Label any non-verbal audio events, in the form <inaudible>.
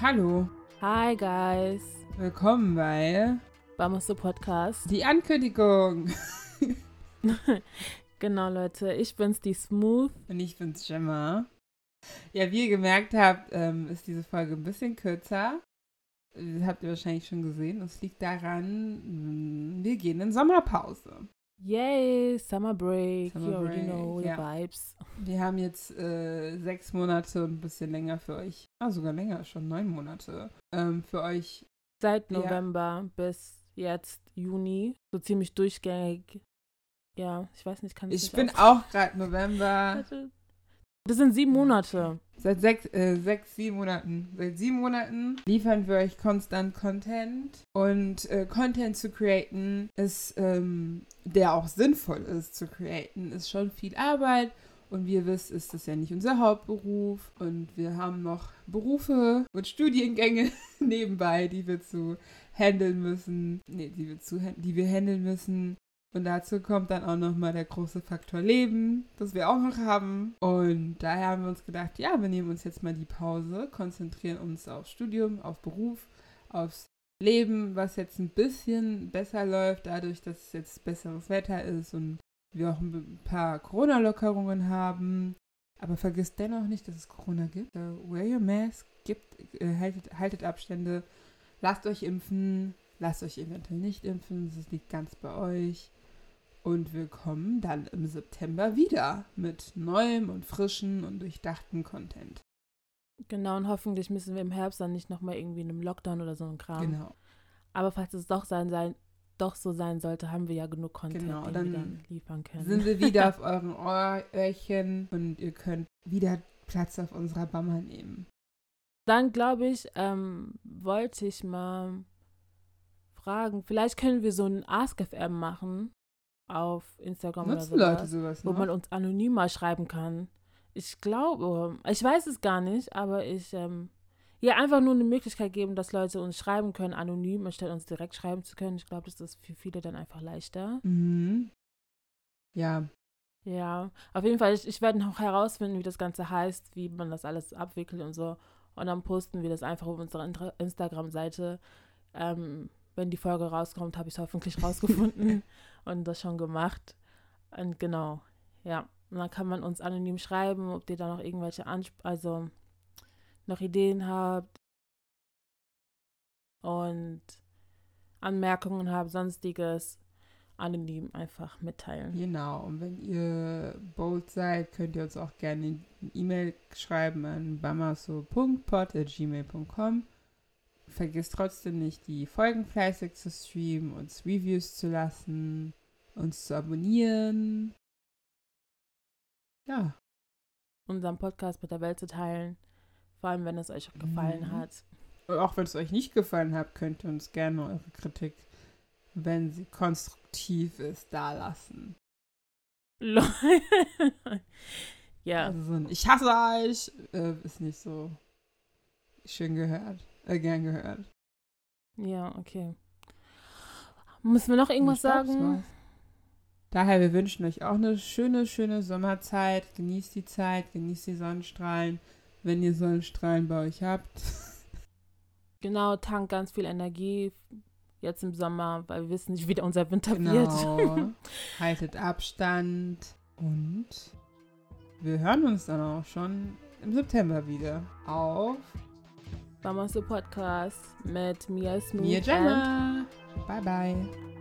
Hallo, Hi guys, willkommen bei Vamos zu Podcast. die Ankündigung. <laughs> Genau Leute, ich bin's, die Smooth. Und ich bin's Gemma. Ja, wie ihr gemerkt habt, ähm, ist diese Folge ein bisschen kürzer. Das habt ihr wahrscheinlich schon gesehen. Es liegt daran, wir gehen in Sommerpause. Yay, Summer Break, Summer you already Break, know the ja. vibes. Wir haben jetzt äh, sechs Monate und ein bisschen länger für euch. Ah, sogar länger, schon neun Monate. Ähm, für euch. Seit Ja. November bis jetzt Juni, so ziemlich durchgängig. Ja, ich weiß nicht, kann ich Ich bin auch gerade November. <laughs> Das sind sieben Monate. Seit sechs, äh, sechs, sieben Monaten. Seit sieben Monaten liefern wir euch konstant Content. Und äh, Content zu createn ist, ähm, der auch sinnvoll ist zu createn, ist schon viel Arbeit. Und wie ihr wisst, ist das ja nicht unser Hauptberuf. Und wir haben noch Berufe und Studiengänge <laughs> nebenbei, die wir zu handeln müssen. Nee, die wir, zu, die wir handeln müssen. Und dazu kommt dann auch nochmal der große Faktor Leben, das wir auch noch haben. Und daher haben wir uns gedacht, ja, wir nehmen uns jetzt mal die Pause, konzentrieren uns aufs Studium, auf Beruf, aufs Leben, was jetzt ein bisschen besser läuft, dadurch, dass es jetzt besseres Wetter ist und wir auch ein paar Corona-Lockerungen haben. Aber vergisst dennoch nicht, dass es Corona gibt. Äh, wear your mask, gibt, äh, haltet, haltet Abstände, lasst euch impfen, lasst euch eventuell nicht impfen, das liegt ganz bei euch. Und wir kommen dann im September wieder mit neuem und frischen und durchdachten Content. Genau, und hoffentlich müssen wir im Herbst dann nicht nochmal irgendwie in einem Lockdown oder so ein Kram. Genau. Aber falls es doch sein, sein, doch so sein sollte, haben wir ja genug Content, Genau, den dann wir dann liefern können. Sind wir wieder <laughs> auf euren Öhrchen und ihr könnt wieder Platz auf unserer Bammer nehmen. Dann glaube ich, ähm, wollte ich mal fragen, vielleicht können wir so ein AskFM machen auf Instagram Nutzen oder Leute sowas, sowas wo man uns anonym mal schreiben kann. Ich glaube, ich weiß es gar nicht, aber ich, ähm, ja, einfach nur eine Möglichkeit geben, dass Leute uns schreiben können, anonym, anstatt uns direkt schreiben zu können. Ich glaube, das ist für viele dann einfach leichter. mhm. Ja, Ja, auf jeden Fall, ich, ich werde noch herausfinden, wie das Ganze heißt, wie man das alles abwickelt und so. Und dann posten wir das einfach auf unserer Instagram-Seite. Ähm, wenn die Folge rauskommt, habe ich es hoffentlich rausgefunden <laughs> und das schon gemacht. Und genau, ja. Und dann kann man uns anonym schreiben, ob ihr da noch irgendwelche Ansp also noch Ideen habt und Anmerkungen habt, sonstiges anonym einfach mitteilen. genau. Und wenn ihr bold seid, könnt ihr uns auch gerne eine E-Mail schreiben an bamaso.pod.gmail.com. Vergisst trotzdem nicht, die Folgen fleißig zu streamen, uns Reviews zu lassen, uns zu abonnieren. Ja, unseren Podcast mit der Welt zu teilen. Vor allem, wenn es euch gefallen Mhm. hat. Und auch wenn es euch nicht gefallen hat, könnt ihr uns gerne eure Kritik, wenn sie konstruktiv ist, dalassen. Lol. <laughs> ja, Also Ich hasse euch äh, ist nicht so schön gehört, äh, gern gehört. ja, okay. Müssen wir noch irgendwas sagen? Daher, wir wünschen euch auch eine schöne, schöne Sommerzeit. Genießt die Zeit, genießt die Sonnenstrahlen, wenn ihr Sonnenstrahlen bei euch habt. <laughs> Genau, tank ganz viel Energie jetzt im Sommer, weil wir wissen nicht, wie der unser Winter wird. Genau. <laughs> <laughs> Haltet Abstand und wir hören uns dann auch schon im September wieder auf Vamos zu Podcast mit Mia Smooth Mia and Gemma. Bye bye.